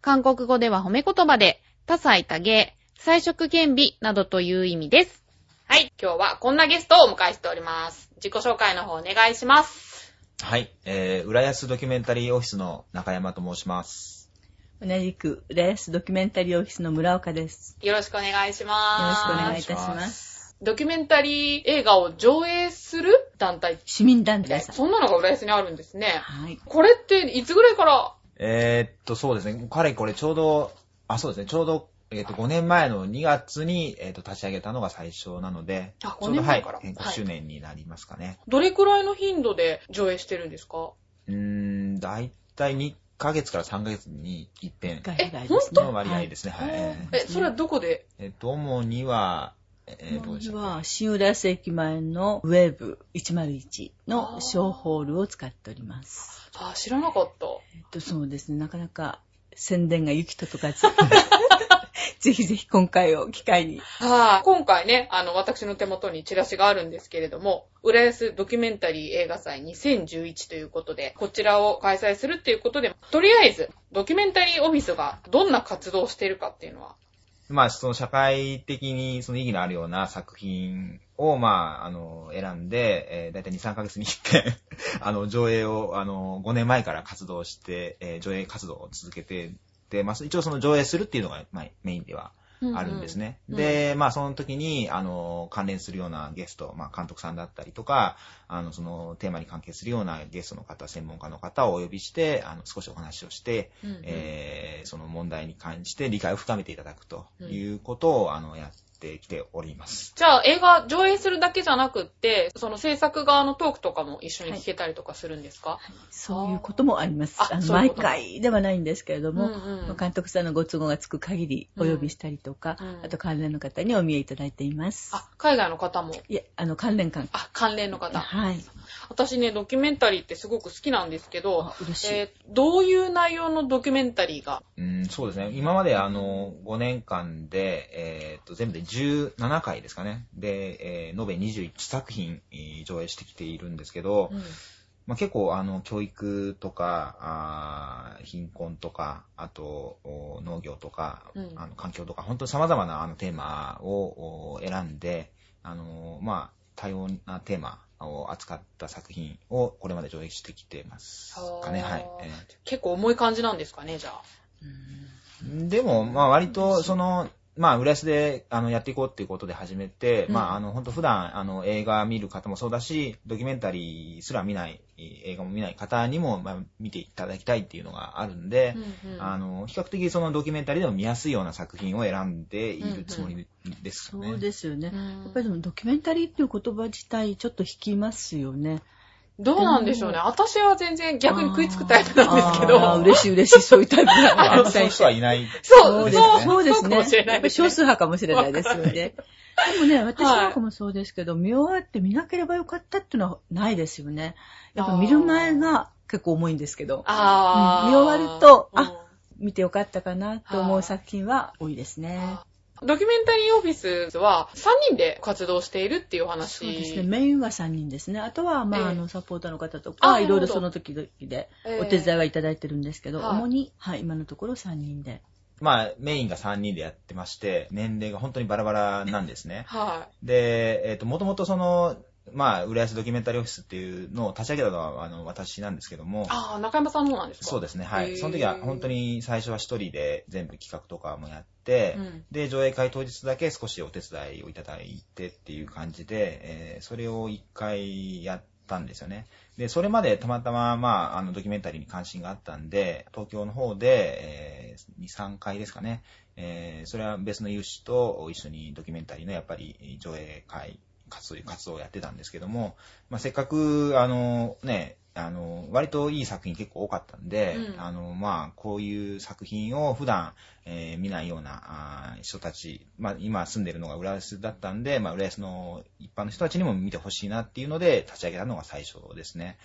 韓国語では褒め言葉で、多彩多芸、彩色兼美などという意味です。はい、今日はこんなゲストをお迎えしております。自己紹介の方お願いします。はい、えー、浦安ドキュメンタリーオフィスの中山と申します。同じく、浦安ドキュメンタリーオフィスの村岡です。よろしくお願いしよろます。しくお願いいたしお願いしま。ますドキュメンタリー映画を上映する団体？市民団体さん。そんなのが浦安にあるんですね。はい。これっていつぐらいからえー、っと、そうですね、彼これちょうど、あ、そうですね、ちょうど、えーっと、5年前の2月に、えーっと、立ち上げたのが最初なので、あ5ちょうど、はい、年前からえー5周年になりますかね。どれくらいの頻度で上映してるんですか？うーん、だいたい2ヶ月から3ヶ月に一遍。の割合ですね。はい。えーえ、それはどこで？えっと、主には、えー、どうまずでしょう。は、新浦安駅前のウェーブ101の小ホールを使っております。あ、知らなかった。えっと、そうですね、なかなか宣伝が行き届かず。ぜひぜひ今回を機会に。はい。今回ね、あの、私の手元にチラシがあるんですけれども、浦安ドキュメンタリー映画祭2011ということで、こちらを開催するっていうことで、とりあえず、ドキュメンタリーオフィスがどんな活動をしているかっていうのは、まあ、その社会的にその意義のあるような作品を、まあ、あの、選んで、えー、だいたい2、3ヶ月に一遍、あの、上映を、あの、5年前から活動して、えー上映活動を続けて、で、まあ、一応その上映するっていうのが、まあ、メインではあるんですね。うん。うんで、まあ、その時に、あの、関連するようなゲスト、まあ、監督さんだったりとか、あの、そのテーマに関係するようなゲストの方、専門家の方をお呼びして、あの、少しお話をして、うんうん。えーその問題に関して理解を深めていただくということを、あの、やってきております。じゃあ映画上映するだけじゃなくって、その制作側のトークとかも一緒に聞けたりとかするんですか、そういうこともあります。ああの毎回ではないんですけれども、うんうん監督さんのご都合がつく限りお呼びしたりとか、うんあと関連の方にお見えいただいています。あ、海外の方も。いえ、あの、関連関係。あ、関連の方。はい。私ね、ドキュメンタリーってすごく好きなんですけど。えーどういう内容のドキュメンタリーが？うん、そうですね。今まであの、5年間で、えーっと、全部で17回ですかね。で、えー延べ21作品、えー上映してきているんですけど、まあ、結構あの、教育とか、あー貧困とか、あと、お農業とか、うんあの環境とか、本当に様々なあのテーマをお選んで、あの、まあ、多様なテーマを扱った作品をこれまで上映してきてますかね。はい。え結構重い感じなんですかね、じゃあ。ーでも、まあ割と、その、まあ、浦安であのやっていこうっていうことで始めて、うんまあ、あの、本当普段、あの、映画見る方もそうだし、ドキュメンタリーすら見ない、映画も見ない方にも、まあ、見ていただきたいっていうのがあるんで、うんうんあの、比較的そのドキュメンタリーでも見やすいような作品を選んでいるつもりですよね。そうですよね。うんやっぱりでもドキュメンタリーっていう言葉自体ちょっと引きますよね。どうなんでしょうね。私は全然逆に食いつくタイプなんですけど。嬉しい嬉しい、そういうタイプがああったりそういう人はいない。そう、ですそう、ねそうですね。少数派かもしれないですよね。でもね、私はいなんかもそうですけど、見終わって見なければよかったっていうのはないですよね。やっぱ見る前が結構重いんですけど、あーうん見終わるとうんあ見てよかったかなと思う作品は多いですね。ドキュメンタリーオフィスは3人で活動しているっていうお話。そうですね。メインは3人ですね。あとは、まあ、ええあの、サポーターの方とあか、いろいろその時々でええお手伝いはいただいてるんですけど、はい主に、はい、今のところ3人で。まあ、メインが3人でやってまして、年齢が本当にバラバラなんですね。はで、えっ、と、もともとその、まあ、浦安ドキュメンタリーオフィスっていうのを立ち上げたのは、あの、私なんですけどもい。、ああ、中山さんの方なんですか？そうですね、はい。その時は本当に最初は一人で全部企画とかもやって、うんで、上映会当日だけ少しお手伝いをいただいてっていう感じで、えーそれを一回やったんですよね。で、それまでたまたま、まあ、あの、ドキュメンタリーに関心があったんで、東京の方で、えー2、3回ですかね、えーそれは別の有志と一緒にドキュメンタリーのやっぱり上映会、活動をやってたんですけども、まあ、せっかく、あの、ね、あの、割といい作品結構多かったんで、うん。あの、まあ、こういう作品を普段、えー見ないような人たち、まあ、今住んでるのが浦安だったんで、まあ、浦安の一般の人たちにも見てほしいなっていうので、立ち上げたのが最初ですね。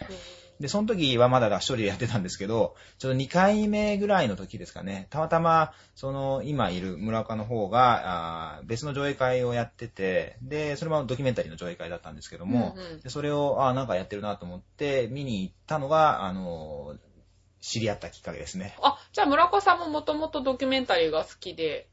で、その時はまだ一人でやってたんですけど、ちょっと2回目ぐらいの時ですかね、たまたま、その、今いる村岡の方が、別の上映会をやってて、で、それもドキュメンタリーの上映会だったんですけども、うんうんでそれを、あーなんかやってるなと思って、見に行ったのが、あの、知り合ったきっかけですね。あ、じゃあ村岡さんももともとドキュメンタリーが好きで、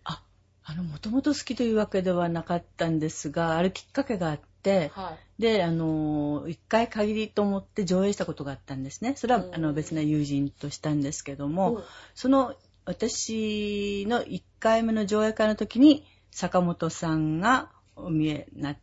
あの、もともと好きというわけではなかったんですが、あるきっかけがあって、はい。で、あの、一回限りと思って上映したことがあったんですね。それはう、んあの、別な友人としたんですけどうもん、その、私の一回目の上映会の時に、坂本さんがお見えになって、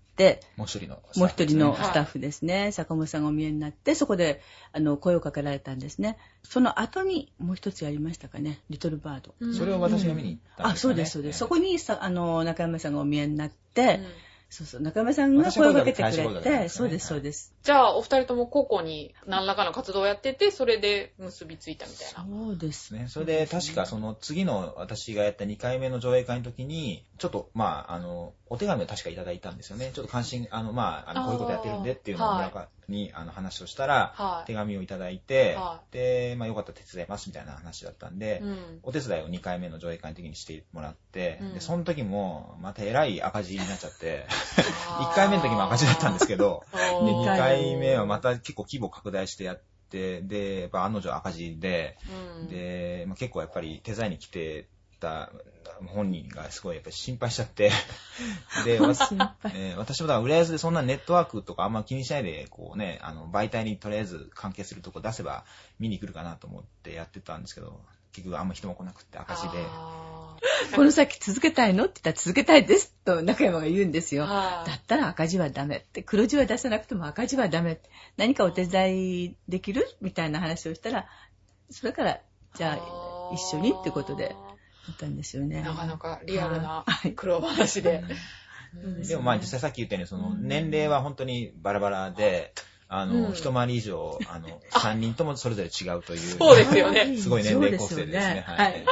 もう一人の、もう一人のはいスタッフですね、坂本さんがお見えになって、そこであの声をかけられたんですね。その後にもう一つやりましたかね、リトルバード。うんそれを私が見に行ったんあ、ですよね。そうです、そうです。そこに、にさあの中山さんがお見えになっうて、んそうそう、中山さんが声をかけてくれて、ねそうです、そうです。じゃあ、お二人とも個々に何らかの活動をやってて、それで結びついたみたいな。そうですね。それで、確かその次の私がやった2回目の上映会の時に、ちょっと、まあ、あの、お手紙を確かいただいたんですよね。ちょっと関心、あの、まあ、あのこういうことやってるんでっていうのをはい村岡に、あの話をしたら、はい。手紙をいただいて、はで、まあ、よかったら手伝いますみたいな話だったんで、うん。お手伝いを2回目の上映会の時にしてもらって、うん。で、その時も、またえらい赤字になっちゃって、あー1回目の時も赤字だったんですけど、で、おー2回目はまた結構規模拡大してやって、で、やっぱ案の定赤字で、うん。で、まあ、結構やっぱり手伝いに来てた本人がすごいやっぱり心配しちゃって、で、私もだから浦安でそんなネットワークとかあんま気にしないで、こうね、あの、媒体にとりあえず関係するとこ出せば見に来るかなと思ってやってたんですけど、結局あんま人も来なくて赤字で。あこの先続けたいのって言ったら続けたいですと中山が言うんですーよ。はい。だったら赤字はダメ。って、黒字は出さなくても赤字はダメ。って、何かお手伝いできるみたいな話をしたら、それから、じゃあ一緒にってことで、言ったんですよね。なかなかリアルなはい。苦労話で。うん。でもまあ実際さっき言ったように、その年齢は本当にバラバラで、あの、うん。一回り以上、あの、3人ともそれぞれ違うという。そうですよね。すごい年齢構成ですね。すよね。はい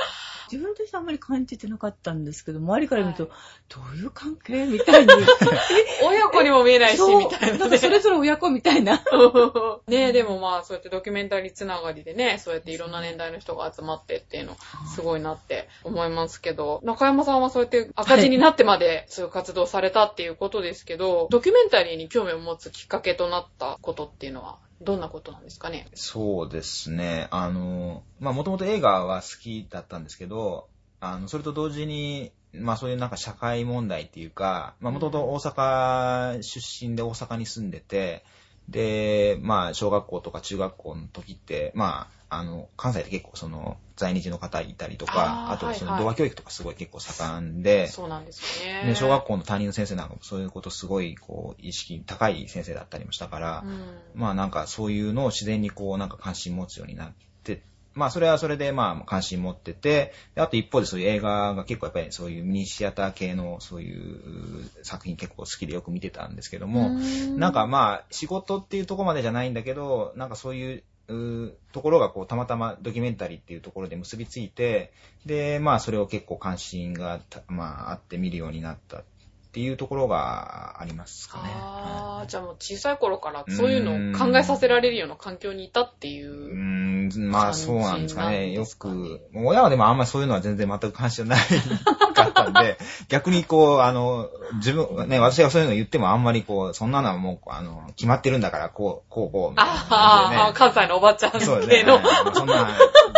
自分としてはあんまり感じてなかったんですけど、周りから見ると、はどういう関係みたいに。親子にも見えないし、みたいななんかそれぞれ親子みたいな。ねえ、でもまあ、そうやってドキュメンタリーつながりでね、そうやっていろんな年代の人が集まってっていうの、すごいなって思いますけど、中山さんはそうやって赤字になってまで、そういう活動されたっていうことですけど、ドキュメンタリーに興味を持つきっかけとなったことっていうのは、どんなことなんですかね？そうですね。あの、まあもともと映画は好きだったんですけど、あの、それと同時に、まあそういうなんか社会問題っていうか、まあもともと大阪出身で大阪に住んでて、で、まあ小学校とか中学校の時って、まあ、あの、関西って結構その在日の方いたりとか、あとその動画教育とかすごい結構盛んで、そうなんですよね。で小学校の担任の先生なんかもそういうことすごいこう意識高い先生だったりもしたから、うん。まあなんかそういうのを自然にこうなんか関心持つようになって、まあそれはそれでまあ関心持ってて、であと一方でそういう映画が結構やっぱりそういうミニシアター系のそういう作品結構好きでよく見てたんですけども、なんかまあ仕事っていうところまでじゃないんだけど、なんかそういうところがこうたまたまドキュメンタリーっていうところで結びついて、で、まあそれを結構関心がまああって見るようになったっていうところがありますかね。ああ、じゃあもう小さい頃からそういうのを考えさせられるような環境にいたっていうう。ーん、まあそうなんですかね。よく、親はでもあんまりそういうのは全然全く関心ないかったんで、逆にこう、あの、自分、ね、私がそういうの言ってもあんまりこう、そんなのはもう、あの、決まってるんだから、こう、こう、こう、みたいなああ、感関西のおばちゃんじでね。そうですね。そんな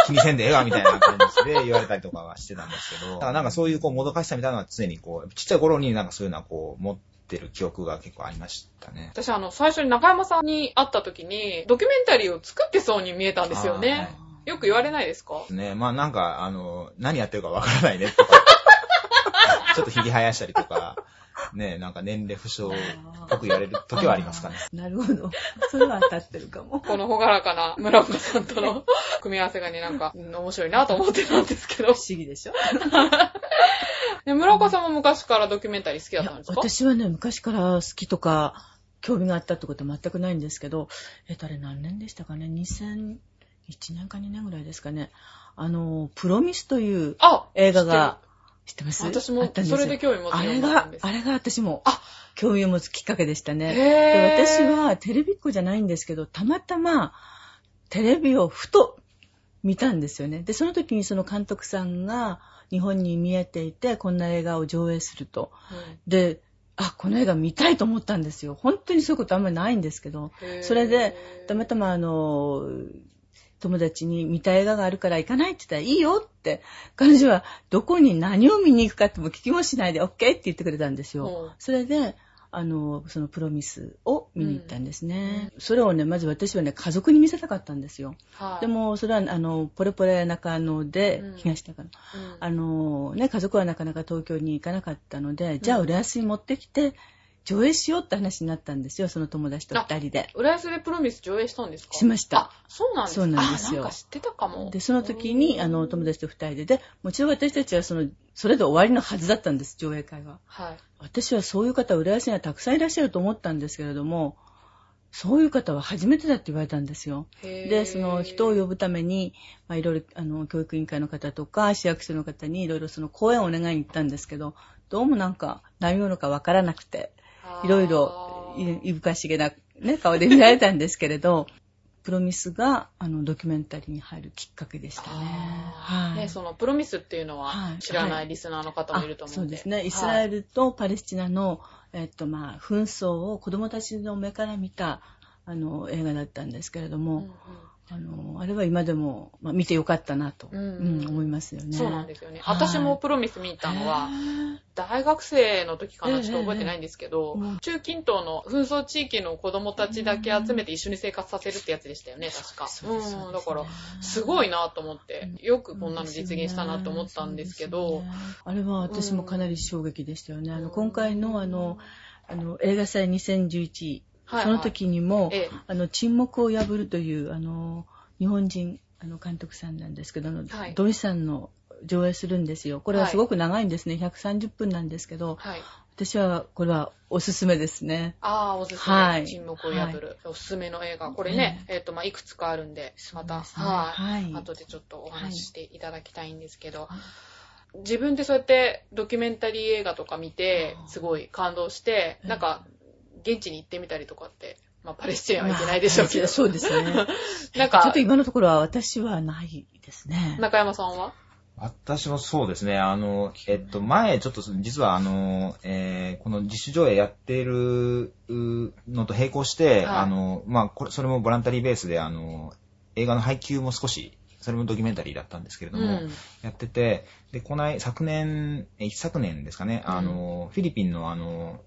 気にせんでええわ、みたいな感じで言われたりとかはしてたんですけど、だからなんかそういうこう、もどかしさみたいなのは常にこう、ちっちゃい頃になんかそういうのはこう、持ってる記憶が結構ありましたね。私あの、最初に中山さんに会った時に、ドキュメンタリーを作ってそうに見えたんですよね。よく言われないですか？ね、まあなんか、あの、何やってるかわからないねとか、ちょっとひげ生やしたりとか、ね、なんか年齢不詳っぽく言われる時はありますかね。なるほど。それは当たってるかも。このほがらかな村岡さんとの 組み合わせがね、なんか、うん面白いなと思ってたんですけど不。思議でしょ？で村岡さんも昔からドキュメンタリー好きだったんですか？私はね、昔から好きとか、興味があったってことは全くないんですけど、えっと、あれ何年でしたかね ?2001 年か2年ぐらいですかね。あの、プロミスというあ映画が、知ってます？私もそれで興味持つようあれがになったんで、すあれが私もあ、興味を持つきっかけでしたね。私はテレビっ子じゃないんですけど、たまたまテレビをふと見たんですよね。で、その時にその監督さんが日本に見えていて、こんな映画を上映すると。で、あ、この映画見たいと思ったんですよ。本当にそういうことあんまりないんですけど。それで、たまたまあの、友達に見た映画があるから行かないって言ったらいいよって、彼女はどこに何を見に行くかっても聞きもしないで OK って言ってくれたんですよ。うんそれで、あの、そのプロミスを見に行ったんですね。それをね、まず私はね、家族に見せたかったんですよ。はいでも、それは、あの、ポレポレ中野で、うん東中野。うんあの、ね、家族はなかなか東京に行かなかったので、じゃあ、浦安に持ってきて、上映しようって話になったんですよ、その友達と二人で。浦安でプロミス上映したんですか？しましたあ、そうなんですか？そうなんですよあなんか知ってたかも。で、その時に、あの、友達と二人で、で、もちろん私たちはその、それで終わりのはずだったんです、上映会は。はい。私はそういう方、浦安にはたくさんいらっしゃると思ったんですけれども、そういう方は初めてだって言われたんですよ。で、その人を呼ぶために、まあ、いろいろ、あの、教育委員会の方とか、市役所の方にいろいろその講演をお願いに行ったんですけど、どうもなんか、何者かわからなくて、いろいろ、いいぶかしげな、ね、顔で見られたんですけれど、プロミスが、あの、ドキュメンタリーに入るきっかけでしたね。はい。ね、そのプロミスっていうのははい知らないリスナーの方もいると思うんで。あそうですね。イスラエル。ルとパレスチナの、えっと、まあ、紛争を子供たちの目から見た、あの、映画だったんですけれども、うんうんあの、あれは今でも、まあ、見てよかったなと、ううんん思いますよね。そうなんですよね。はい。私もプロミス見たのは、へ大学生の時かな、ええちょっと覚えてないんですけど、うん。中近東の紛争地域の子供たちだけ集めて一緒に生活させるってやつでしたよね、確か。そうですうん、だから、すいごいなと思って、よくこんなの実現したなと思ったんですけど、あれは私もかなり衝撃でしたよね。あうん。の、今回のあの、あの、映画祭2011、はいはい。その時にも、ええ。あの、沈黙を破るという、あの、日本人、あの、監督さんなんですけど、はい。土井さんの上映するんですよ。これはすごく長いんですね。130分なんですけど、はい。私はこれはおすすめですね。ああ、おすすめ。はい。沈黙を破る、おすすめの映画。これね、えっ、と、まあ、いくつかあるんで、また、ねはい、はい。後でちょっとお話ししていただきたいんですけど、自分でそうやってドキュメンタリー映画とか見て、すごい感動して、なんか、現地に行ってみたりとかって、まあ、パレスチナは行けないでしょうけど、そうですね。なんちょっかと、今のところは私はないですね。中山さんは？私もそうですね。あの、えっと、前、ちょっと、実は、あの、えーこの自主上映やっているうのと並行して、はいあの、まあ、これ、それもボランタリーベースで、あの、映画の配給も少し、それもドキュメンタリーだったんですけれども、うん。やってて、で、この昨年、え一昨年ですかね、あの、フィリピンのあの、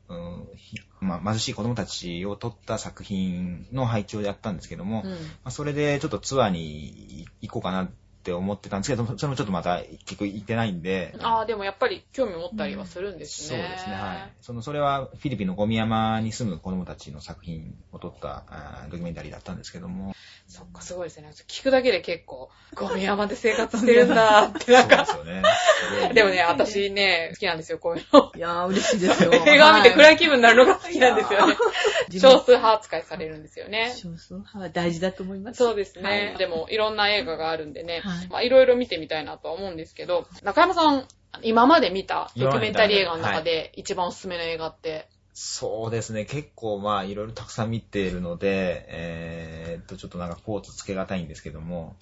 まあ、貧しい子供たちを撮った作品の配給をやったんですけども、うん。まあ、それでちょっとツアーに行こうかなって思ってたんですけど、それもちょっとまた結局行ってないんで。ああ、でもやっぱり興味持ったりはするんですそうね。ですね、はい。その、それはフィリピンのゴミ山に住む子供たちの作品を撮ったあードキュメンタリーだったんですけども。そっか、すごいですね。聞くだけで結構、ゴミ山で生活してるんだって、なんか、そうですよね。でもね、私ね、好きなんですよ、こういうの。いやー、嬉しいですよ。映画を見て暗い。い気分になるのが好きなんですよね。少数派扱いされるんですよね。少数派は大事だと思います。そうですね。はいでも、いろんな映画があるんでね、はいまあ、いろいろ見てみたいなとは思うんですけど、中山さん、今まで見たドキュメンタリー映画の中で一番おすすめの映画って、そうですね。結構まあいろいろたくさん見ているので、えーっとちょっとなんかコーツつけがたいんですけども、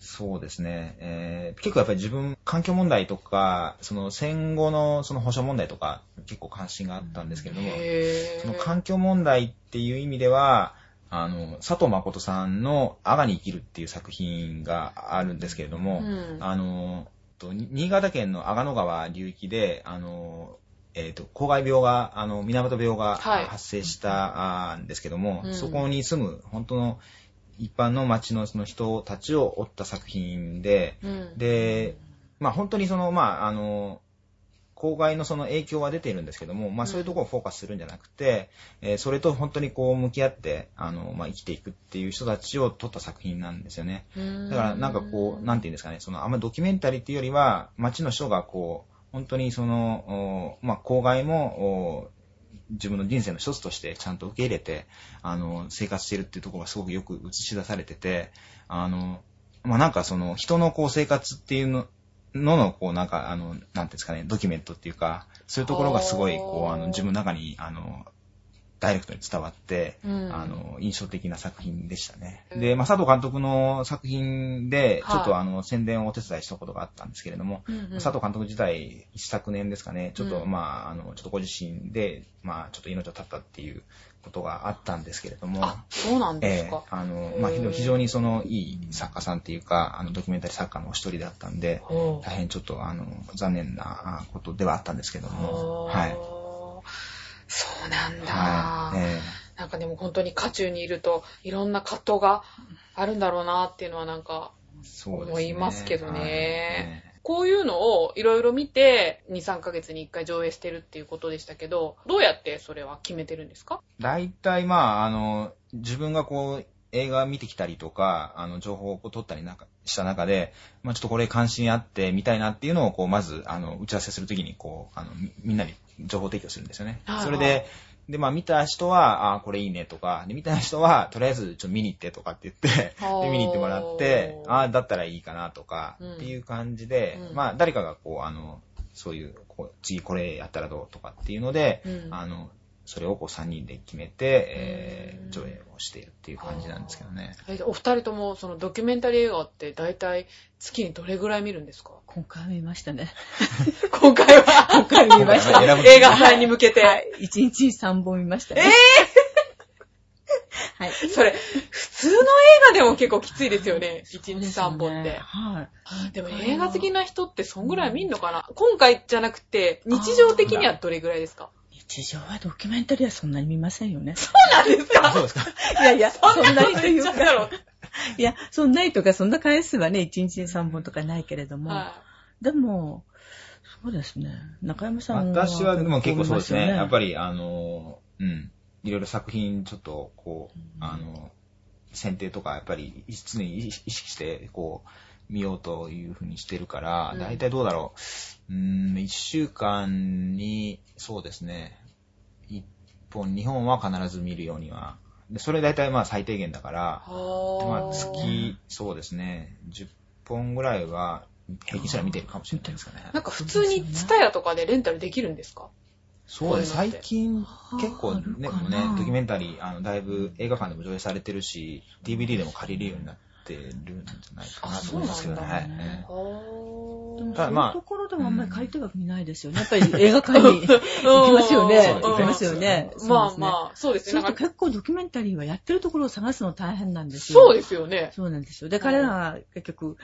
そうですね。えー結構やっぱり自分、環境問題とか、その戦後のその保障問題とか結構関心があったんですけれども、へその環境問題っていう意味では、あの、佐藤誠さんの阿賀に生きるっていう作品があるんですけれども、うん。あの、新潟県の阿賀野川流域で、あの、えっ、と、公害病が、あの、源病がはい。発生したんですけども、うん。そこに住む本当の一般の町のその人たちを追った作品で、うん。で、まあ本当にその、まああの、公害のその影響は出ているんですけども、まあそういうところをフォーカスするんじゃなくて、えーそれと本当にこう向き合って、あの、まあ生きていくっていう人たちを撮った作品なんですよね。だからなんかこう、なんていうんですかね、そのあんまドキュメンタリーっていうよりは、街の人がこう、本当にその、おまあ公害も、お自分の人生の一つとしてちゃんと受け入れて、あの、生活してるっていうところがすごくよく映し出されてて、あの、まあ、なんかその人のこう生活っていうの、のの、こうなんか、あの、なんていうんですかね、ドキュメントっていうか、そういうところがすごい、こう、あの、自分の中に、あの、ダイレクトに伝わって、うん。あの、印象的な作品でしたね。うん。で、まあ、佐藤監督の作品で、ちょっとはいあの、宣伝をお手伝いしたことがあったんですけれども、うんうん。佐藤監督自体、一昨年ですかね、ちょっと、うん。まあ、あの、ちょっとご自身で、まあ、ちょっと命を絶ったっていうことがあったんですけれども、あ、そうなんですええか。あの、まあ、非常にその、いい作家さんっていうか、あの、ドキュメンタリー作家のお一人だったんで、大変ちょっと、あの、残念なあことではあったんですけども、はい。そうなんだ。はい。えなんかでも本当に渦中にいるといろんな葛藤があるんだろうなっていうのはなんか。思いますけどねこういうのをいろいろ見て2、3ヶ月に1回上映してるっていうことでしたけど、どうやってそれは決めてるんですか？大体まあ、あの、自分がこう、映画見てきたりとか、あの、情報を取ったりなんかした中で、まあちょっとこれ関心あって見たいなっていうのを、こう、まず、あの、打ち合わせするときに、こう、あの、みみんなに情報提供するんですよねはいは。いそれで、で、まあ見た人は、あこれいいねとか、で、見た人は、とりあえずちょっと見に行ってとかって言って、はあで、見に行ってもらって、あだったらいいかなとか、うん。っていう感じで、うん。まあ誰かがこう、あの、そういう、こう、次これやったらどうとかっていうので、うん。あの、それをこう3人で決めて、えうんー、上映をしているっていう感じなんですけどね。えお二人ともそのドキュメンタリー映画って大体月にどれぐらい見るんですか？今回見ましたね。今回は？今回見ました。映画祭に向けて。はい。1日3本見ましたね。はい。それ、普通の映画でも結構きついですよね。1日3本って。はい。でも映画好きな人ってそんぐらい見んのかな？今回じゃなくて、日常的にはどれぐらいですか？日常はドキュメンタリーはそんなに見ませんよね。なんですか？あそうですか。いやいや、そんなにと言っいうか。ちゃったろ。いや、そんなにとか、そんな回数はね、1日に3本とかないけれども。はでも、そうですね。中山さんは。私はでも結構そうですね。やっぱり。り、あの、うん。いろいろ作品ちょっと、こう、あの、選定とか、やっぱり常に意識して、こう、見ようというふうにしてるからう、んだいたいどうだろう。うーん、1週間に、そうですね。1本、2本は必ず見るようには。でそれだいたいまあ最低限だから、はまあ月、そうですね。10本ぐらいは平均したら見てるかもしれないですかね。なんか普通にツタヤとかでレンタルできるんですか？そうです。最近結構ね、ね、ドキュメンタリー、あの、だいぶ映画館でも上映されてるし、DVD でも借りれるようになってるんじゃないかなと思いますけどね。でも、そういうところでもあんまり借りては見ないですよね。やっぱり映画館に 行きますよね。そう行きますよね。まあまあ、そうですね。そう結構ドキュメンタリーはやってるところを探すの大変なんですよ。そうですよね。そうなんですよ。で、彼らは結局、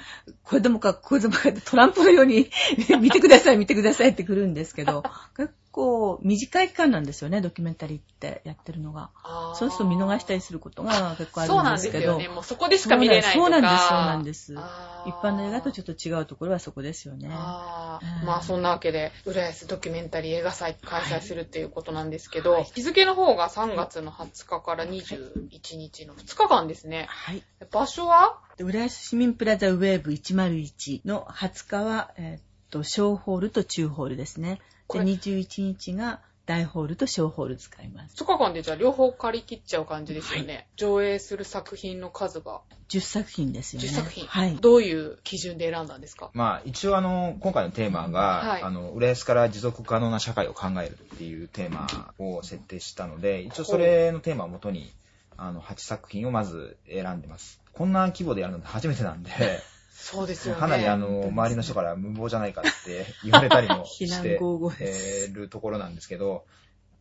これでもか、これでもかってトランプのように 見てください、見てくださいって来るんですけど、結構短い期間なんですよね、ドキュメンタリーってやってるのが。そうすると見逃したりすることが結構あそうなんるんですけど。ですよね。もうそこでしか見れないとか。そうなんです、そうなんです。一般の映画とちょっと違うところはそこですよね。あうんーまあそんなわけで、浦安ドキュメンタリー映画祭開催するっていうことなんですけど、日付の方が3月の20日から21日の2日間ですね。はい。場所は？で浦安市民プラザウェーブ101の20日は、えーっと、小ホールと中ホールですね。で、これ21日が大ホールと小ホール使います。2日間でじゃあ両方借り切っちゃう感じですよね。上映する作品の数が10作品ですよね。10作品。はい。どういう基準で選んだんですか？まあ一応あの、今回のテーマが、はいあの、浦安から持続可能な社会を考えるっていうテーマを設定したので、一応それのテーマをもとに、あの、8作品をまず選んでます。こんな規模でやるのって初めてなんで、そうですよね。かなりあの、周りの人から無謀じゃないかって 言われたりもしてるところなんですけど、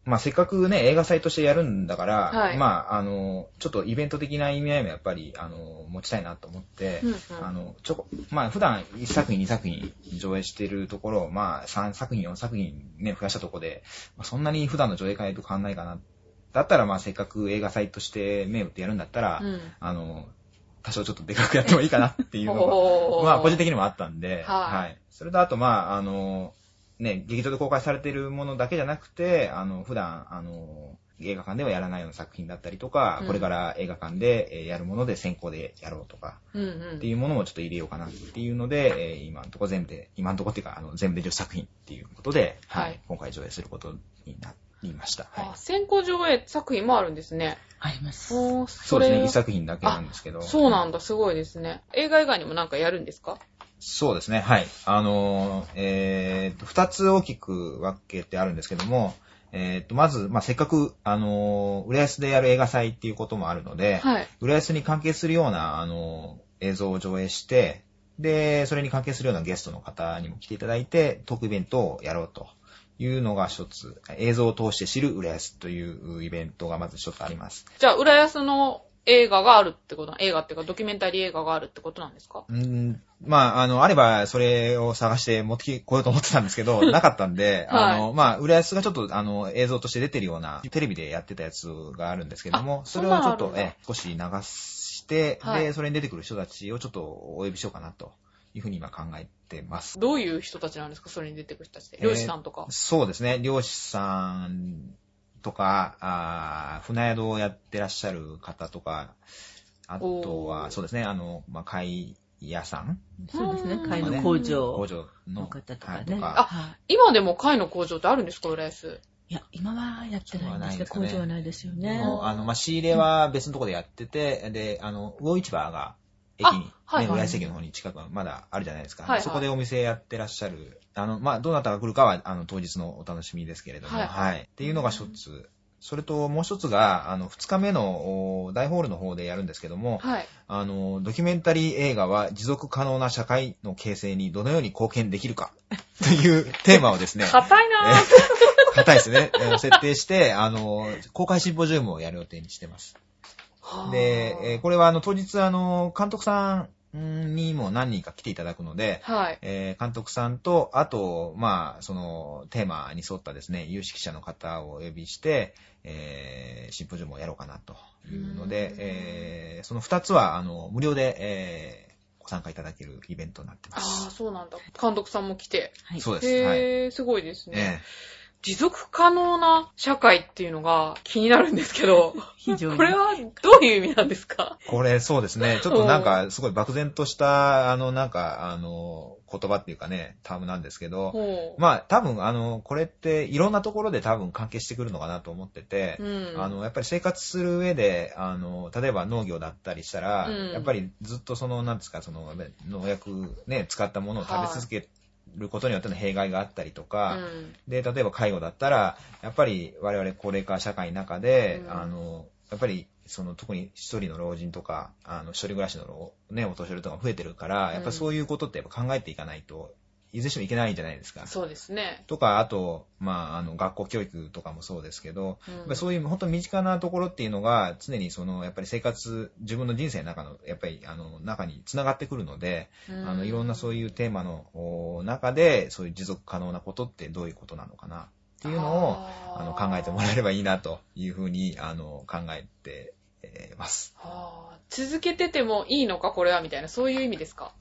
まあせっかくね、映画祭としてやるんだから、はいまああの、ちょっとイベント的な意味合いもやっぱり、あの、持ちたいなと思って、うんうんあの、ちょこ、まあ普段1作品2作品上映してるところを、まあ3作品4作品ね、増やしたところで、まあ、そんなに普段の上映会と変わんないかな。だったらまあせっかく映画祭として目を打ってやるんだったら、うんあの、多少ちょっとでかくやってもいいかなっていうのが、まあ、個人的にもあったんで、はい。それとあと、まあ、あの、ね、劇場で公開されているものだけじゃなくて、あの、普段、あの、映画館ではやらないような作品だったりとか、うん。これから映画館でえーやるもので先行でやろうとか、うんうん。っていうものもちょっと入れようかなっていうので、えー今のところ全部で、今のところっていうか、あの、全部で10作品っていうことで、はい、はい。今回上映することになっりました。はいあ。先行上映作品もあるんですね。あります。おーそうですね、れ一作品だけなんですけど。そうなんだ、すごいですね。映画以外にもなんかやるんですか？そうですね、はい。あのー、えーと、二つ大きく分けてあるんですけども、えーと、まず、まあ、せっかく、あのー、浦安でやる映画祭っていうこともあるので、はい。浦安に関係するような、あのー、映像を上映して、で、それに関係するようなゲストの方にも来ていただいて、トークイベントをやろうというのが一つ、映像を通して知る浦安というイベントがまず一つあります。じゃあ、浦安の映画があるってこと映画っていうか、ドキュメンタリー映画があるってことなんですか？うーんまあ、あの、あれば、それを探して持ってこようと思ってたんですけど、なかったんで、はい。あの、まあ、浦安がちょっと、あの、映像として出てるような、テレビでやってたやつがあるんですけどもあ、それをちょっと、え、少し流して、はい。で、それに出てくる人たちをちょっとお呼びしようかな、というふうに今考えてます。どういう人たちなんですか？それに出てくる人たちって。えー漁師さんとか。そうですね、漁師さんとか、あー船宿をやってらっしゃる方とか、あとおは、ーそうですね、あの、まあ、貝屋さんそうですねう。ん貝のね工場工場のの方とかね。はいあはい今でも貝の工場ってあるんですか浦安？いや、今はやってないんですね。そうはないですかね工場はないですよね。もうあの、まあ、仕入れは別のところでやってて、で、あの、魚市場が駅に、はいはい浦安駅の方に近くまだあるじゃないですか。はいはいそこでお店やってらっしゃる。あの、まあ、どなたが来るかは、あの、当日のお楽しみですけれども、はいはいっていうのが一つ。それともう一つが、あの、二日目のお大ホールの方でやるんですけども、はい。あの、ドキュメンタリー映画は持続可能な社会の形成にどのように貢献できるか というテーマをですね、硬いなぁ。え硬いですね。えー設定して、あの、公開シンポジウムをやる予定にしてます。で、えーこれはあの、当日あの、監督さんにも何人か来ていただくので、はい。えー監督さんと、あと、まあ、その、テーマに沿ったですね、有識者の方をお呼びして、えーシンポジウムをやろうかなというのでうん、えーその二つは、あの、無料で、えーご参加いただけるイベントになってまああ、す。そうなんだ。監督さんも来て。はい。そうです。はい。へー、すごいですね。え持続可能な社会っていうのが気になるんですけど、非常に。これはどういう意味なんですか？ーこれ、そうですね。ちょっとなんか、すごい漠然とした、あの、なんか、あの、言葉っていうかね、タームなんですけど。まあ、多分、あの、これって、いろんなところで多分関係してくるのかなと思ってて、うん。あの、やっぱり生活する上で、あの、例えば農業だったりしたら、うんやっぱりずっとその、なんですか、その、ね農薬ね、使ったものを食べ続けることによっての弊害があったりとか、うん。で、例えば介護だったら、やっぱり我々高齢化社会の中で、うん。あの、やっぱり、その特に一人の老人とか、あの、一人暮らしの老ね、お年寄りとか増えてるから、やっぱりそういうことってやっぱ考えていかないと、いずれにしてもいけないんじゃないですか。そうですね。とか、あと、まあ、あの、学校教育とかもそうですけど、うんそういう本当に身近なところっていうのが、常にその、やっぱり生活、自分の人生の中の、やっぱり、あの、中に繋がってくるので、あの、いろんなそういうテーマのお中で、そういう持続可能なことってどういうことなのかなっていうのを、あの、考えてもらえればいいなというふうに、あの、考えてえーます。はあ続けててもいいのか、これは、みたいな、そういう意味ですか？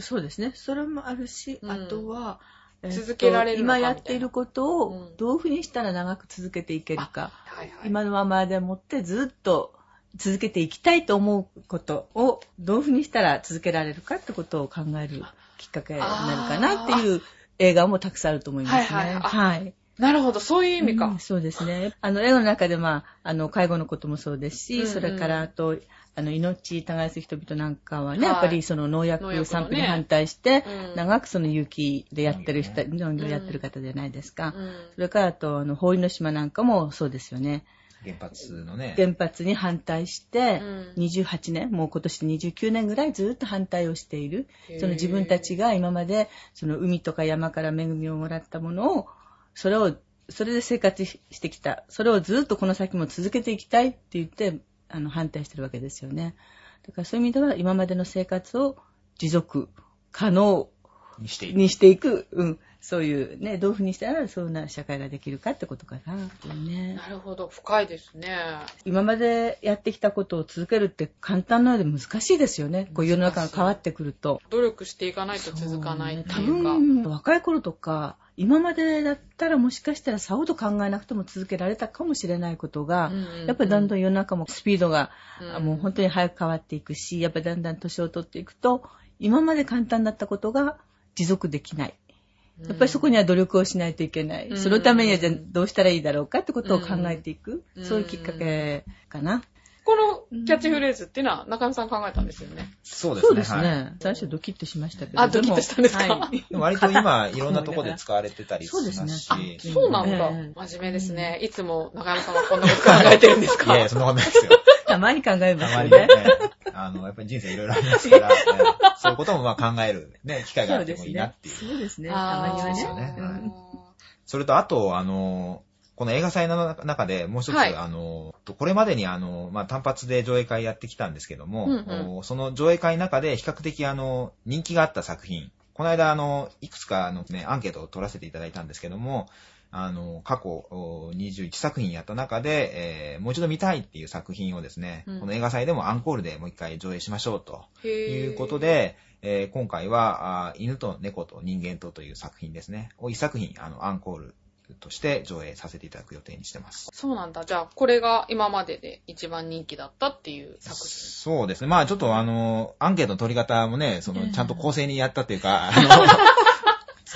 そうですね。それもあるし、うんあとは、えっと続けられるのか今やっていることみたいなをどういうふうにしたら長く続けていけるか。はいはい。今のままでもってずっと続けていきたいと思うことをどういうふうにしたら続けられるかってことを考えるきっかけになるかなっていう映画もたくさんあると思いますね。はいはいあはい。なるほど、そういう意味か。うんそうですね。あの、映画の中で、まあ、あの、介護のこともそうですし、うんうんそれから、あと、あの、命耕す人々なんかはね、はいやっぱりその農農薬散布に反対して、うん長くその有機でやってる人、農農業でやってる方じゃないですか。うんそれから、あと、あの、法医の島なんかもそうですよね。原発のね、原発に反対して、うん28年、もう今年で29年ぐらいずっと反対をしている。その自分たちが今まで、その海とか山から恵みをもらったものを、それを、それで生活してきた。それをずっとこの先も続けていきたいって言って、あの、反対してるわけですよね。だからそういう意味では、今までの生活を持続可能にしていく、うん、そういうね、どういうふうにしたらそうな社会ができるかってことかな、ね。なるほど、深いですね。今までやってきたことを続けるって簡単なので難しいですよね。こう世の中が変わってくると。努力していかないと続かないっていうか。多分、若い頃とか、今までだったらもしかしたらさほど考えなくても続けられたかもしれないことが、うんうんうんやっぱりだんだん世の中もスピードが、うんもう本当に早く変わっていくし、やっぱりだんだん年を取っていくと、今まで簡単だったことが持続できない。やっぱりそこには努力をしないといけない。うんそのためにはじゃあどうしたらいいだろうかってことを考えていく。うんそういうきっかけかな。このキャッチフレーズっていうのは中山さん考えたんですよね。そうですね。そうですね。はい最初ドキッとしましたけど。あドキッとしたんですか？はいでも割と今、いろんなところで使われてたりしそうますですし。ねそうなんだ。ええ真面目ですね。いつも中山さんはこんなこと考えてるんですか？いやいや、そんなことないですよ。たまに考えまたまにねすよね。。あの、やっぱり人生いろいろありますから、え えそういうこともまあ考える、ね、機会があってもいいなっていう。そうですね。たあーまにはですよねね。うんそれと、あと、あの、この映画祭の中でもう一つ、はいあの、これまでにあの、まあ、単発で上映会やってきたんですけども、うんうんおその上映会の中で比較的あの、人気があった作品、この間あの、いくつかのね、アンケートを取らせていただいたんですけども、あの、過去お21作品やった中で、えーもう一度見たいっていう作品をですね、うんこの映画祭でもアンコールでもう一回上映しましょうということで、えー今回は、犬と猫と人間とという作品ですね。を一作品、あの、アンコールとして上映させていただく予定にしてます。そうなんだ。じゃあ、これが今までで一番人気だったっていう作品。そうですね。まあちょっとあの、アンケートの取り方もね、その、ええちゃんと公正にやったっていうか、あの、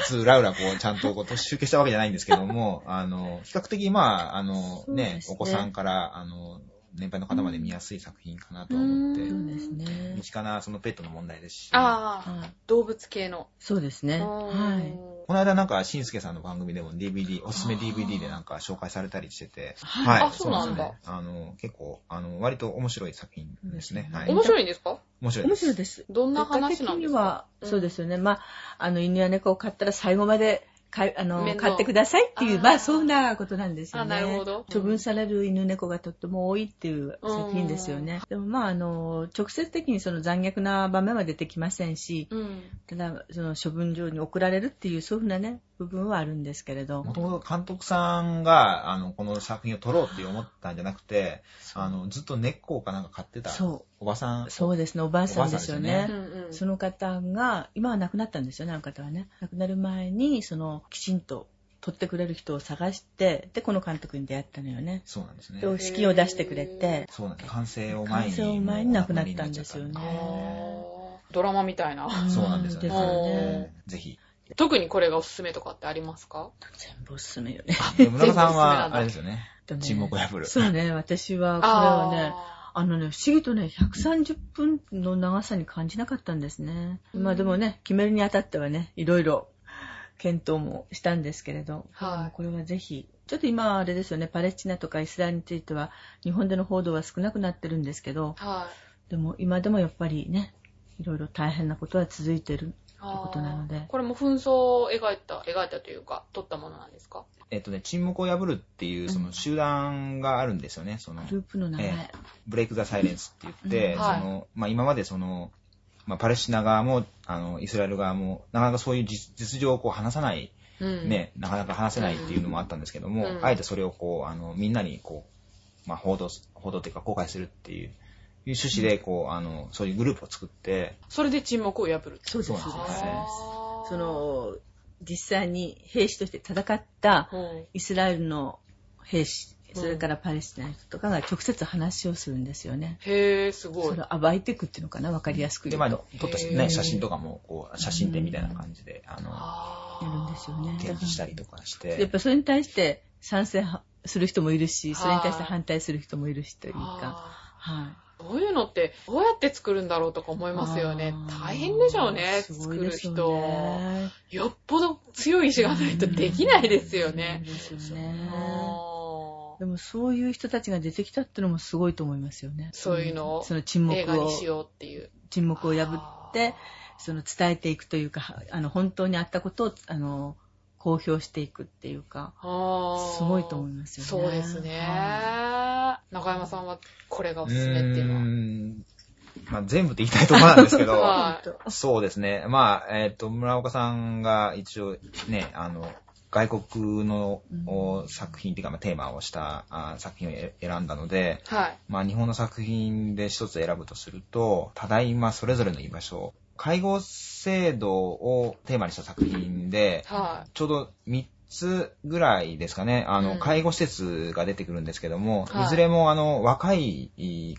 つつ裏裏こう、ちゃんとこう、集計したわけじゃないんですけども、あの、比較的まあ、あの、ねねお子さんから、あの、年配の方まで見やすい作品かなと思って、うんそうですね身。近なそのペットの問題ですし、ああ、はい動物系の。そうですね。うんはい。この間なんか、しんすけさんの番組でも DVD、おすすめ DVD でなんか紹介されたりしてて、はいあそうなんだですねあの、結構、あの、割と面白い作品ですね。はい。面白いんですか？面面白いです。白いです。どんな話なん結果的ですかそうですよね。まあ、あの、犬や猫を飼ったら最後までかいあの買ってくださいっていう、まあ、そんなことなんですよね。あなるほど処分される犬猫がとっても多いっていう作品ですよね。でもまあ、あの、直接的にその残虐な場面は出てきませんし、うん。ただ、その処分場に送られるっていう、そういうふうなね、部分はあるんですけれど。もともと監督さんが、あの、この作品を撮ろうって思ったんじゃなくて、あの、ずっと根っこかなんか買ってた、そおばさん？う。そうですね、おばあさんですよね。その方が、今は亡くなったんですよね、あの方はね。亡くなる前に、その、きちんと撮ってくれる人を探して、で、この監督に出会ったのよね。そうなんですね。で、資金を出してくれて、そうなんです。完成を前に。完成を前に亡くなったんですよねドラマみたいな。そうなんですよね。ですよね。ぜひ。特にこれがおすすめとかってありますか？全部おすすめよね。で村田さんは、全部おすすめなんだあれですよね。沈黙を破る。そうね、私は、これはね、ああのね、不思議とね、130分の長さに感じなかったんですね。うんまあでもね、決めるにあたってはね、いろいろ検討もしたんですけれど、はいこれはぜひ、ちょっと今あれですよね、パレスチナとかイスラエルについては、日本での報道は少なくなってるんですけど、ーはでも今でもやっぱりね、いろいろ大変なことは続いてる。い。ってことなのでこれも紛争を描いた、描いたというか、撮ったものなんですか？えっとね、沈黙を破るっていう、その集団があるんですよね。その、グループの名前。えブレイク・ザ・サイレンスって言って、うんはいその、まあ、今までその、まあ、パレスチナ側も、あの、イスラエル側も、なかなかそういう実実情をこう話さない、うん。ね、なかなか話せないっていうのもあったんですけども、うんあえてそれをこう、あの、みんなにこう、まあ、報道す、報道っていうか公開するっていう、いう趣旨で、こう、あの、そういうグループを作って、それで沈黙を破る。そうです、そうそうです。そ、の、実際に兵士として戦ったうんイスラエルの兵士、それからパレスチナの人とかが直接話をするんですよね。へー、すごいそれ。を暴いていくっていうのかな、わかりやすくで、まあ、言うと。撮ったね、写真とかも、こう、写真展みたいな感じで、あの、あやるんですよね展示したりとかしやって、ぱそれに対して賛成する人もいるし、はいそれに対して反対する人もいるしというか。あはい。ーこういうのって、どうやって作るんだろうとか思いますよね大変でしょうね、すご作る人。ねよっぽど強い意志がないとできないですよね。そうですよね。でもそういう人たちが出てきたってのもすごいと思いますよね。そういうのをその沈映画黙をにしようっていう。沈黙を破って、その伝えていくというか、あの、本当にあったことを、あの、公表していくっていうか、すごいと思いますよね。そうですね。は中山さんはこれがおうすすめっていうのは。まあ、全部って言いたいところなんですけど、はそうですね。まあ、えっ、と、村岡さんが一応ね、あの、外国の、お作品っていうか、まあ、テーマをしたあ作品をえ選んだので、はい。まあ、日本の作品で一つ選ぶとすると、ただいまそれぞれの居場所、介護制度をテーマにした作品で、はちょうど3つぐらいですかね、あの、うん介護施設が出てくるんですけども、はいいずれもあの、若い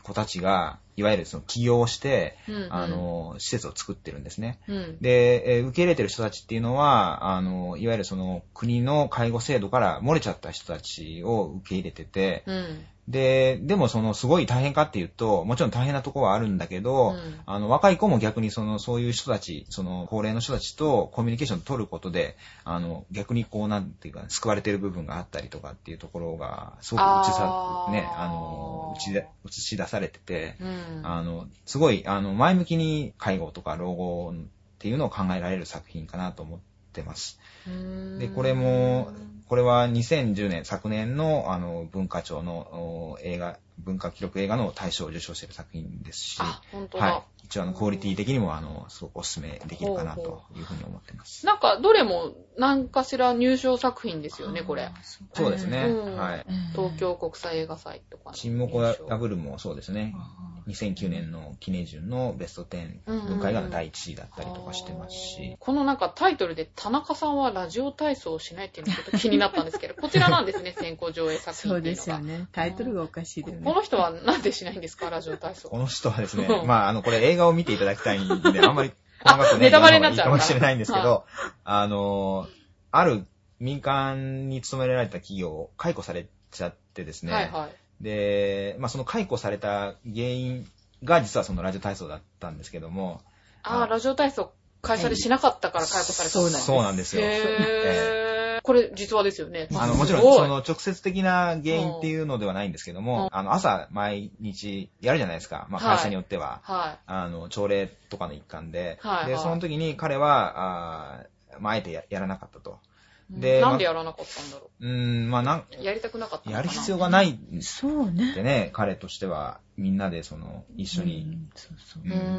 子たちがいわゆるその起業をして、うんうんあの、施設を作ってるんですね。うん。で、えー受け入れてる人たちっていうのは、あの、いわゆるその国の介護制度から漏れちゃった人たちを受け入れてて、うん。で、でもそのすごい大変かっていうと、もちろん大変なところはあるんだけど、うんあの、若い子も逆にその、そういう人たち、その、高齢の人たちとコミュニケーションを取ることで、あの、逆にこう、なんていうか、救われてる部分があったりとかっていうところが、すごく映さね、あの、映し出映し出されてて、うん。あの、すごい、あの、前向きに介護とか老後っていうのを考えられる作品かなと思ってます。で、これも、これは2010年、昨年の、あの、文化庁のお映画、文化記録映画の大賞を受賞している作品ですし。はい。一応、あの、クオリティ的にも、あの、すごくお勧めできるかなというふうに思ってます。なんか、どれも何かしら入賞作品ですよね、これ。そうですね。うんはい。東京国際映画祭とかの沈黙を破るもそうですね。2009年の記念順のベスト10文化映画の第1位だったりとかしてますし、このなんかタイトルで田中さんはラジオ体操をしないっていうのがちょっと気になったんですけど、こちらなんですね、先行上映作品そうでっていうのが。すよね。タイトルがおかしいだよね。この人はなんでしないんですか、ラジオ体操。この人はですねう、んまあ、あの、これ映画を見ていただきたいんで、あんまり細かくね、ネタバレになっちゃうかもしれないんですけど、あの、ある民間に勤められた企業を解雇されちゃってですね、はいはい。で、まあ、その解雇された原因が実はそのラジオ体操だったんですけども、ああ、ラジオ体操会社でしなかったから解雇されたそうなんですそうなんですよ。へー。これ実話ですよね。あの、もちろん、その直接的な原因っていうのではないんですけども、うんあの、朝毎日やるじゃないですか。まあ、はい会社によっては。はあの、朝礼とかの一環で。で、はいはいその時に彼は、あーまあ、あえてややらなかったと。い。でなんでやらなかったんだろうーん、まあ、なん、う。やりたくなかったやる必要がないんそうね。でね、彼としては、みんなでその、一緒に、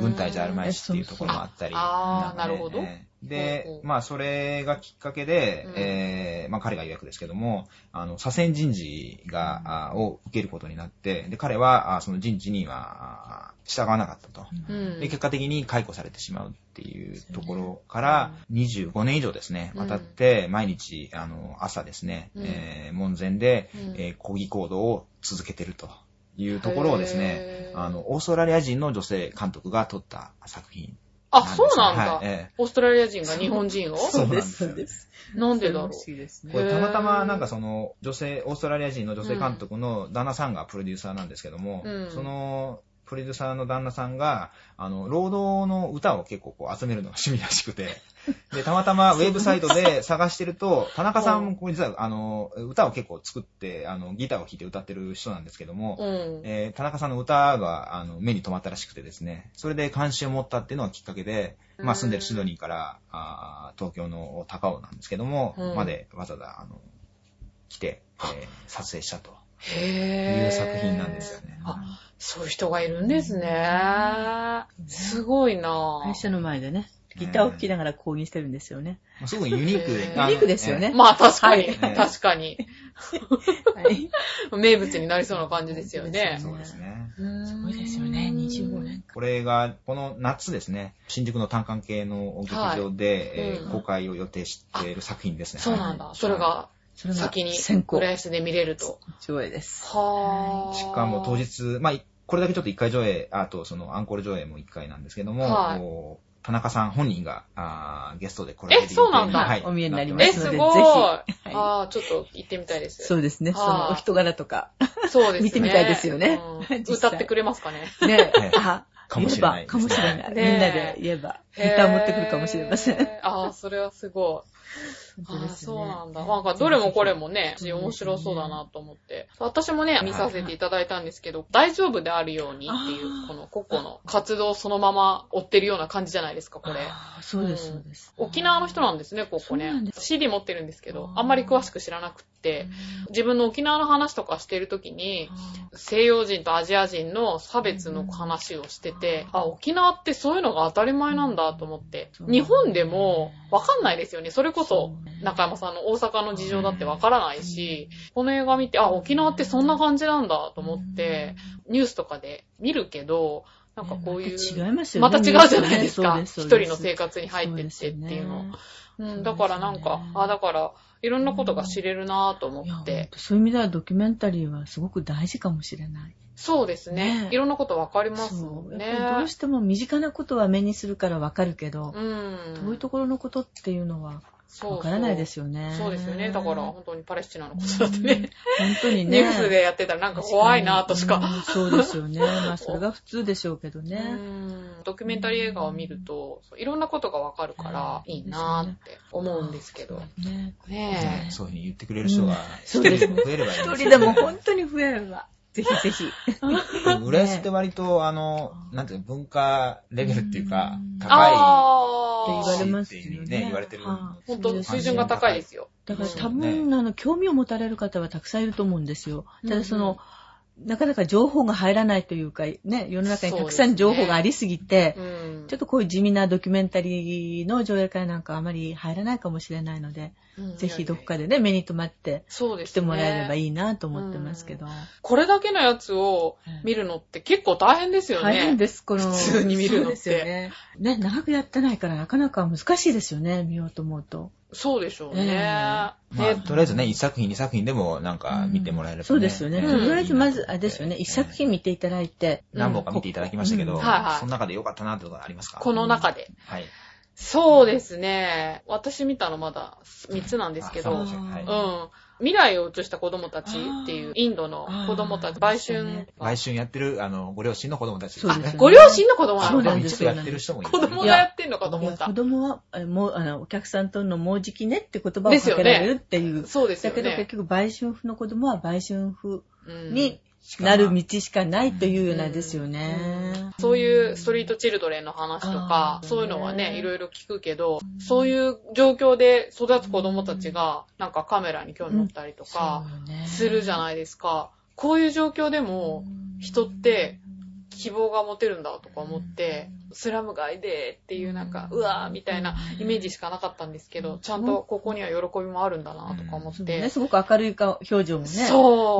軍隊じゃあるまいしっていうところもあったり。ああなるほど。えーほうほでう、まあ、それがきっかけで、うん。えーまあ、彼が予約ですけども、あの、左遷人事が、あを受けることになって、で、彼は、あその人事には、あ従わなかったと。うん。で、結果的に解雇されてしまうっていうところから、25年以上ですね、うん。渡って、毎日、あの、朝ですね、うん。えー門前で、うん。えー抗議行動を続けてるというところをですねあの、オーストラリア人の女性監督が撮った作品あ、そうなんだ。はいええ。オーストラリア人が日本人を？そうなんですそうです。なんでだろう？これたまたまなんかその女性、オーストラリア人の女性監督の旦那さんがプロデューサーなんですけども、うん。そのプロデューサーの旦那さんが、あの、労働の歌を結構こう集めるのが趣味らしくて、で、たまたま ウェブサイトで探してると、田中さんも実はあの、歌を結構作って、あの、ギターを弾いて歌ってる人なんですけども、うん。えー田中さんの歌があの目に留まったらしくてですね、それで関心を持ったっていうのがきっかけで、まあ住んでるシドニーから、あー東京の高尾なんですけども、うん。までわざわざあの来て、えー撮影したと。いう作品なんですよね。あ、そういう人がいるんですね。すごいな会社の前でね、ギターを弾きながら講義してるんですよね。まあすごいユニークで ユニークですよねまあ確かに、はい確かに。はい。名物になりそうな感じですよね。そうですね。すごいですよね、25年。これが、この夏ですね、新宿の単館系の劇場で、はい公開を予定している作品ですね。そうなんだ。はいそれがそれが先に先行浦安で見れると。上映です。はぁしかも当。日、まあ、これだけちょっと1回上映、あとそのアンコール上映も1回なんですけども、はい田中さん本人があーゲストで来られるえそうなんだはい、お見えになりまえ、すのですごい。ぜひああ、ちょっと行ってみたいです。そうですね、そはいのお人柄とか。そうですね。見てみたいですよね 歌ってくれますかね。ねええあ、かもしれない言えばかもしれない。ねえみんなで言えば、ギター持ってくるかもしれません。ああ、それはすごい。ああ、そうなんだ。なんか、どれもこれもね、面白そうだなと思って。私もね、見させていただいたんですけど、大丈夫であるようにっていうこの個々の活動をそのまま追ってるような感じじゃないですか、これ。そうです、そうです。沖縄の人なんですね、ここね。CD 持ってるんですけど、あんまり詳しく知らなくって、自分の沖縄の話とかしてるときに、西洋人とアジア人の差別の話をしてて、あ、沖縄ってそういうのが当たり前なんだと思って、日本でもわかんないですよね。それこそ中山さんの大阪の事情だってわからないし、この映画見て、あ、沖縄ってそんな感じなんだと思って、ニュースとかで見るけど、なんかこういう、また違いますよね。また違うじゃないですか。一人の生活に入ってってっていうの。そうん、だからなんか、あ、だから、いろんなことが知れるなぁと思って。そういう意味ではドキュメンタリーはすごく大事かもしれない。そうですね。ねいろんなことわかりますも。んね。どうしても身近なことは目にするからわかるけど、うん。遠いところのことっていうのはわからないですよね。そうですよね。だから本当にパレスチナのことだってね。本当にニね。ュースでやってたらなんか怖いなとしうんか。そうですよね。まあそれが普通でしょうけどうね。んドキュメンタリー映画を見ると、いろんなことがわかるからいいなーって思うんですけど。ねねえ。そういうふうに言ってくれる人がそうですね 増えればいい一人でも本当に増えれば。ぜひぜひ。浦安って割と、あの、なんていうの、文化レベルっていうかうん、高い。って言われますね。ね言われてる。はい本当水準が高いですよ。だから多うん分、あの、興味を持たれる方はたくさんいると思うんですよ。ただそうんうん。の、なかなか情報が入らないというか、ね、世の中にたくさん情報がありすぎて、うんちょっとこういう地味なドキュメンタリーの上映会なんかあまり入らないかもしれないので、うんぜひどっかでね、目に留まって。来てもらえればいいなと思ってますけど。これだけのやつを見るのって結構大変ですよね。大変です、この。普通に見るのってですよね。ね、長くやってないからなかなか難しいですよね、見ようと思うと。そうでしょうね。ええまあ、ねとりあえずね、一作品、二作品でもなんか見てもらえればね。そうですよね。うんとりあえずまず、あれですよね、一作品見ていただいて、何本か見ていただきましたけど、うんはいはいその中で良かったなってことがありますか？この中で。はい。そうですね。私見たのまだ3つなんですけど、あう。そうんですねはい未来を映した子供たちっていうインドの子供たち、売春。毎週やってる、あの、ご両親の子供たちそうですねあご両親の子供なのそうなんです一部やってる人もいる。子供がやってんのかと思った子。供は、えもう、あの、お客さんとのもうじきねって言葉をかけられるっていう。そうですよだけど結ね。局、売春婦の子供は売春婦うんになる道しかないというようなですよね。そういうストリートチルドレンの話とかそういうのはね、ね。いろいろ聞くけど、そういう状況で育つ子供たちが、なんかカメラに興味持ったりとか、するじゃいないですか。こういう状況でも、人って希望が持てるんだとか思って、スラム街でっていうなんか、うわーみたいなイメージしかなかったんですけど、ちゃんとここには喜びもあるんだなとか思って。ね、すごく明るい顔表情もね。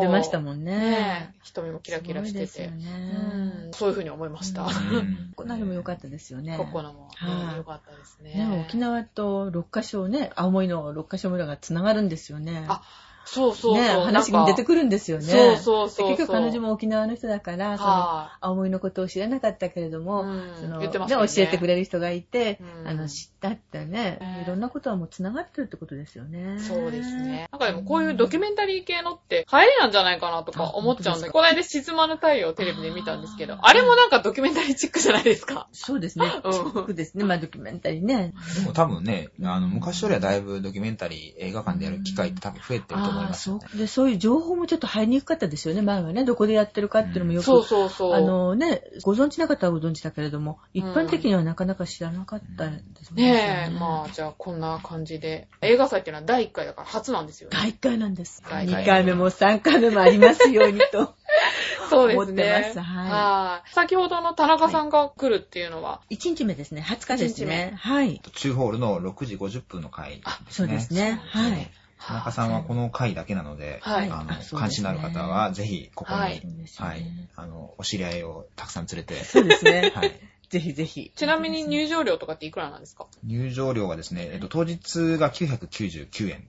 出ましたもんね。ね瞳もキラキラしてて。すごいですようねんそういうふうに思いました。うん ここなりも良かったですよね。ここのも、はい良かったですね。ね、沖縄と6カ所ね、青森の6カ所村がつながるんですよね。あそうそうそう。ね、話に出てくるんですよね。そうそうそう結局彼女も沖縄の人だから、そのは青森のことを知らなかったけれども、うんその言ってましたよね教えてくれる人がいて、うんあの知ったってね、ねいろんなことはもうつながってるってことですよね。い。そうですね。なんかでもこういうドキュメンタリー系のって流行りなんじゃないかなとか思っちゃうんだけど、この間沈まぬ太陽をテレビで見たんですけど、あれもなんかドキュメンタリーチックじゃないですか？そうですね。うんチックですね。まあドキュメンタリーね。でも多分ね、あの、昔よりはだいぶドキュメンタリー映画館でやる機会って多分増えてると思いますよね。そうで、そういう情報もちょっと入りにくかったですよね、前はね。どこでやってるかっていうのもよく、そうそうそう。あのね、ご存知な方はご存知だけれども、一般的にはなかなか知らなかったですもんねえ、まあじゃあこんな感じで。映画祭っていうのは第1回だから初なんですよね。第1回なんです。回2回目も3回目もありますようにと。そうです思ってね。ますはいはい先ほどの田中さんが来るっていうのは、1日目ですね、20日ですね。はい。中ホールの6時50分の回ですね。そうですね。はい。田中さんはこの回だけなので、はいあの関心のある方はぜひここに、ははいい、そうですよねあの、お知り合いをたくさん連れて、そうですね。はい。ぜひぜひ。ちなみに入場料とかっていくらなんですか？入場料はですね、えっと、当日が999円。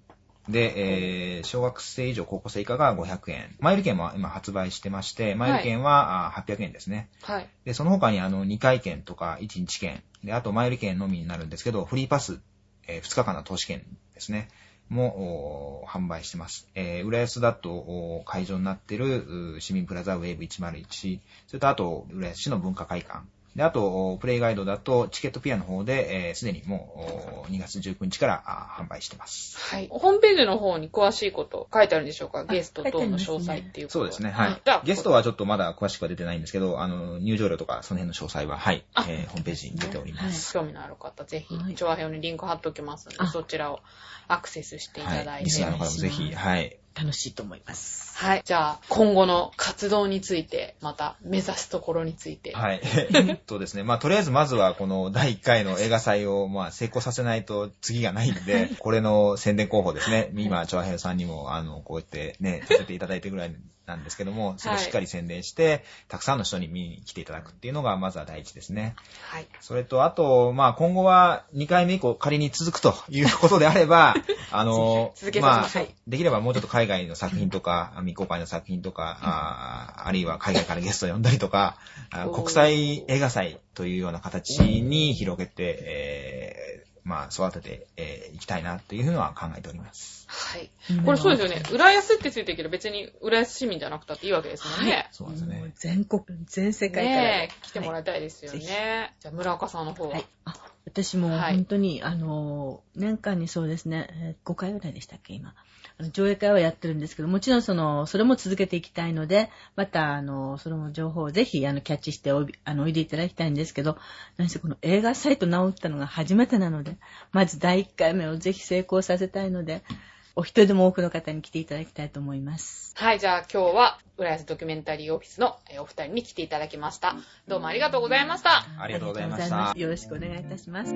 で、えー、小学生以上高校生以下が500円。マイル券も今発売してまして、マイル券はあ800円ですね。はい。で、その他にあの、2回券とか1日券。で、あとマイル券のみになるんですけど、フリーパス、え2日間の投資券ですね。もお販売してます。えー、浦安だと会場になってる市民プラザウェーブ101、それとあと浦安市の文化会館。で、あと、おプレイガイドだとチケットピアの方で、えーすでにもうお2月19日からあ販売してます。はい。ホームページの方に詳しいこと書いてあるんでしょうか？ゲスト等の詳細っていうことそうですね、はい。じゃあ、ゲストはちょっとまだ詳しくは出てないんですけど、あの、入場料とかその辺の詳細は、はい、あえーホームページに出ております。興味のある方、ぜひはい、調和表にリンク貼っておきますので、あそちらをアクセスしていただはいい。て。リスナーの方もぜひ、はい。楽しいと思います。はい。じゃあ、今後の活動について、また目指すところについて。はい。えっとですね、まあ、とりあえずまずはこの第1回の映画祭を、まあ、成功させないと次がないんで、これの宣伝候補ですね。今、チョアヘイさんにも、あの、こうやってね、させていただいてぐらいなんですけども、それをしっかり宣伝して、たくさんの人に見に来ていただくっていうのが、まずは第一ですね。はい。それと、あと、まあ、今後は2回目以降仮に続くということであれば、あの、まあ。できればもうちょっと海外の作品とか、未公開の作品とか、あーあるいは海外からゲストを呼んだりとか、国際映画祭というような形に広げて、えーまあ、育ててい、えーいきたいなというふうには考えております。はい。うんこれそうですよね。浦安ってついてるけど、別に浦安市民じゃなくたっていいわけですもんね。そうなんですよね。全国、全世界から。ねえ、来てもらいいたいですよはい。じゃあ、村岡さんの方は。はい。あ私もはい本当に、あの、年間にそうですね、えー5回ぐらいでしたっけ、今。あの上映会はやってるんですけど、もちろんその、それも続けていきたいので、また、あの、その情報をぜひ、あの、キャッチしておいあのおいでいただきたいんですけど、何せこの映画サイト直ったのが初めてなので、まず第1回目をぜひ成功させたいので、お一人でも多くの方に来ていただきたいと思います。はい、じゃあ今日は、浦安ドキュメンタリーオフィスのお二人に来ていただきました。どうもありがとうございました。ありがとうございました。よろしくお願いいたします。